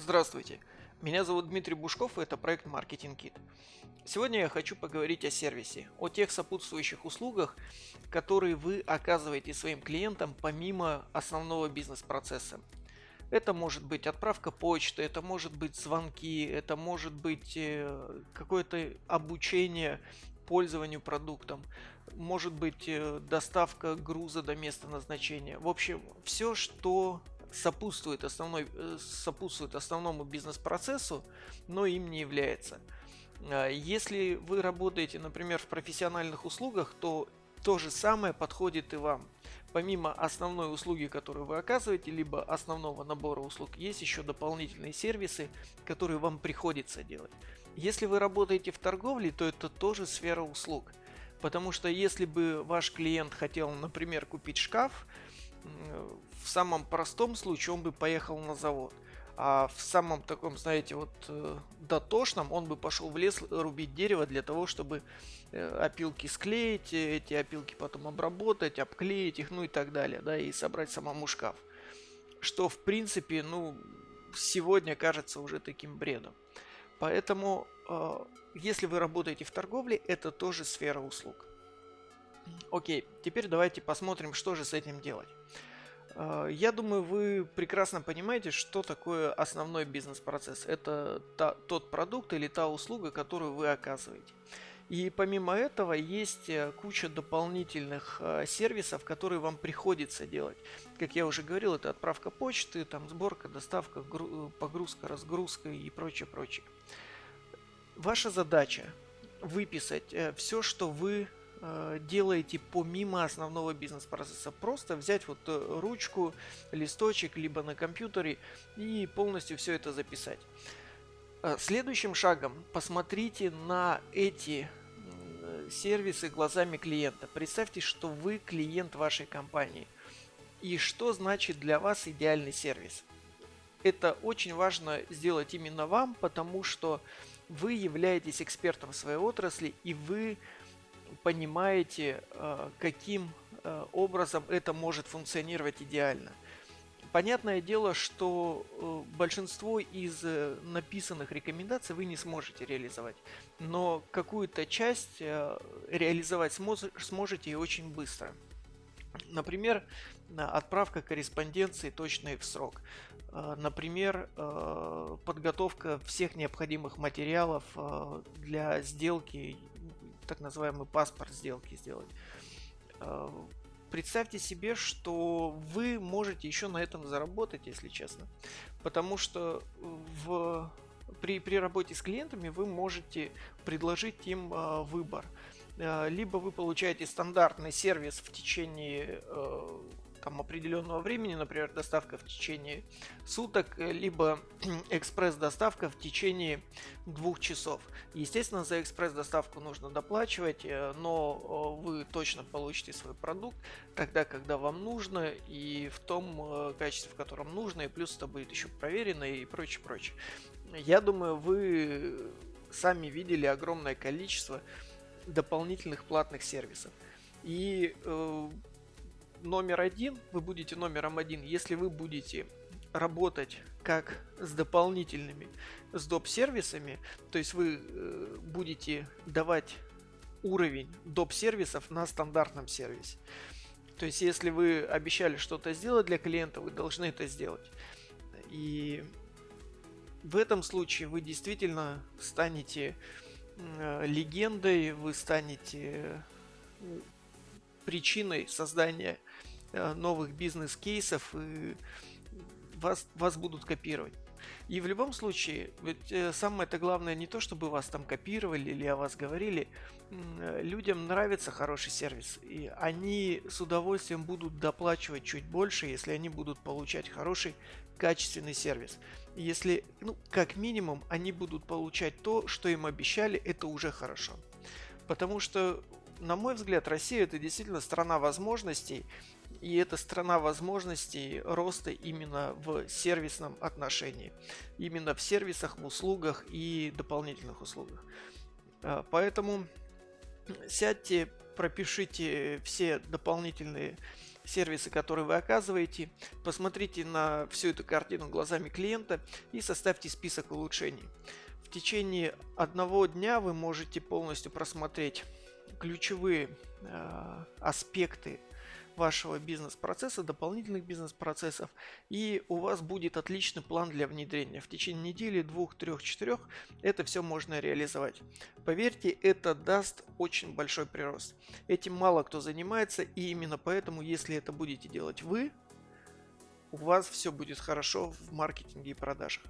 Здравствуйте, меня зовут Дмитрий Бушков и это проект Marketing Kit. Сегодня я хочу поговорить о сервисе, о тех сопутствующих услугах, которые вы оказываете своим клиентам помимо основного бизнес-процесса. Это может быть отправка почты, это может быть звонки, это может быть э, какое-то обучение пользованию продуктом, может быть э, доставка груза до места назначения. В общем, все, что сопутствует, основной, э, сопутствует основному бизнес-процессу, но им не является. А, если вы работаете, например, в профессиональных услугах, то то же самое подходит и вам. Помимо основной услуги, которую вы оказываете, либо основного набора услуг, есть еще дополнительные сервисы, которые вам приходится делать. Если вы работаете в торговле, то это тоже сфера услуг. Потому что если бы ваш клиент хотел, например, купить шкаф, в самом простом случае он бы поехал на завод. А в самом таком, знаете, вот э, дотошном он бы пошел в лес рубить дерево для того, чтобы э, опилки склеить, эти опилки потом обработать, обклеить их, ну и так далее, да, и собрать самому шкаф. Что, в принципе, ну, сегодня кажется уже таким бредом. Поэтому, э, если вы работаете в торговле, это тоже сфера услуг. Окей, теперь давайте посмотрим, что же с этим делать. Э, я думаю, вы прекрасно понимаете, что такое основной бизнес-процесс. Это та, тот продукт или та услуга, которую вы оказываете. И помимо этого есть э, куча дополнительных э, сервисов, которые вам приходится делать. Как я уже говорил, это отправка почты, там сборка, доставка, погрузка, разгрузка и прочее, прочее. Ваша задача выписать все, что вы Э, делаете помимо основного бизнес-процесса. Просто взять вот э, ручку, листочек, либо на компьютере и полностью все это записать. Э, следующим шагом посмотрите на эти сервисы глазами клиента. Представьте, что вы клиент вашей компании. И что значит для вас идеальный сервис? Это очень важно сделать именно вам, потому что вы являетесь экспертом своей отрасли и вы понимаете, э, каким э, образом это может функционировать идеально. Понятное дело, что э, большинство из написанных рекомендаций вы не сможете реализовать, но какую-то часть реализовать сможете и очень быстро. Например, отправка корреспонденции точно и в срок. Например, подготовка всех необходимых материалов для сделки так называемый паспорт сделки сделать. Э, представьте себе, что вы можете еще на этом заработать, если честно. Потому что в, при, при работе с клиентами вы можете предложить им э, выбор. Э, либо вы получаете стандартный сервис в течение э, там, определенного времени, например, доставка в течение суток, либо экспресс-доставка в течение двух часов. Естественно, за экспресс-доставку нужно доплачивать, э, но э, вы точно получите свой продукт тогда, когда вам нужно, и в том э, качестве, в котором нужно, и плюс это будет еще проверено и прочее, прочее. Я думаю, вы сами видели огромное количество дополнительных платных сервисов. И э, номер один, вы будете номером один, если вы будете работать как с дополнительными с доп-сервисами, то есть вы э, будете давать уровень доп-сервисов на стандартном сервисе. То есть если вы обещали что-то сделать для клиента, вы должны это сделать. И в этом случае вы действительно станете э, легендой, вы станете э, причиной создания Э, новых бизнес-кейсов и вас, вас будут копировать. И в любом случае, ведь э, самое-то главное не то, чтобы вас там копировали или о вас говорили. Людям нравится хороший сервис, и они с удовольствием будут доплачивать чуть больше, если они будут получать хороший, качественный сервис. Если, ну, как минимум, они будут получать то, что им обещали, это уже хорошо. Потому что на мой взгляд, Россия это действительно страна возможностей, и это страна возможностей роста именно в сервисном отношении. Именно в сервисах, в услугах и дополнительных услугах. А, поэтому сядьте, пропишите все дополнительные сервисы, которые вы оказываете, посмотрите на всю эту картину глазами клиента и составьте список улучшений. В течение одного дня вы можете полностью просмотреть ключевые э, аспекты вашего бизнес-процесса, дополнительных бизнес-процессов, и у вас будет отличный план для внедрения. В течение недели, двух, трех, четырех это все можно реализовать. Поверьте, это даст очень большой прирост. Этим мало кто занимается, и именно поэтому, если это будете делать вы, у вас все будет хорошо в маркетинге и продажах.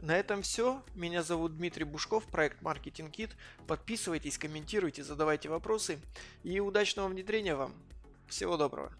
На этом все. Меня зовут Дмитрий Бушков, проект Marketing Kit. Подписывайтесь, комментируйте, задавайте вопросы и удачного внедрения вам. Всего доброго.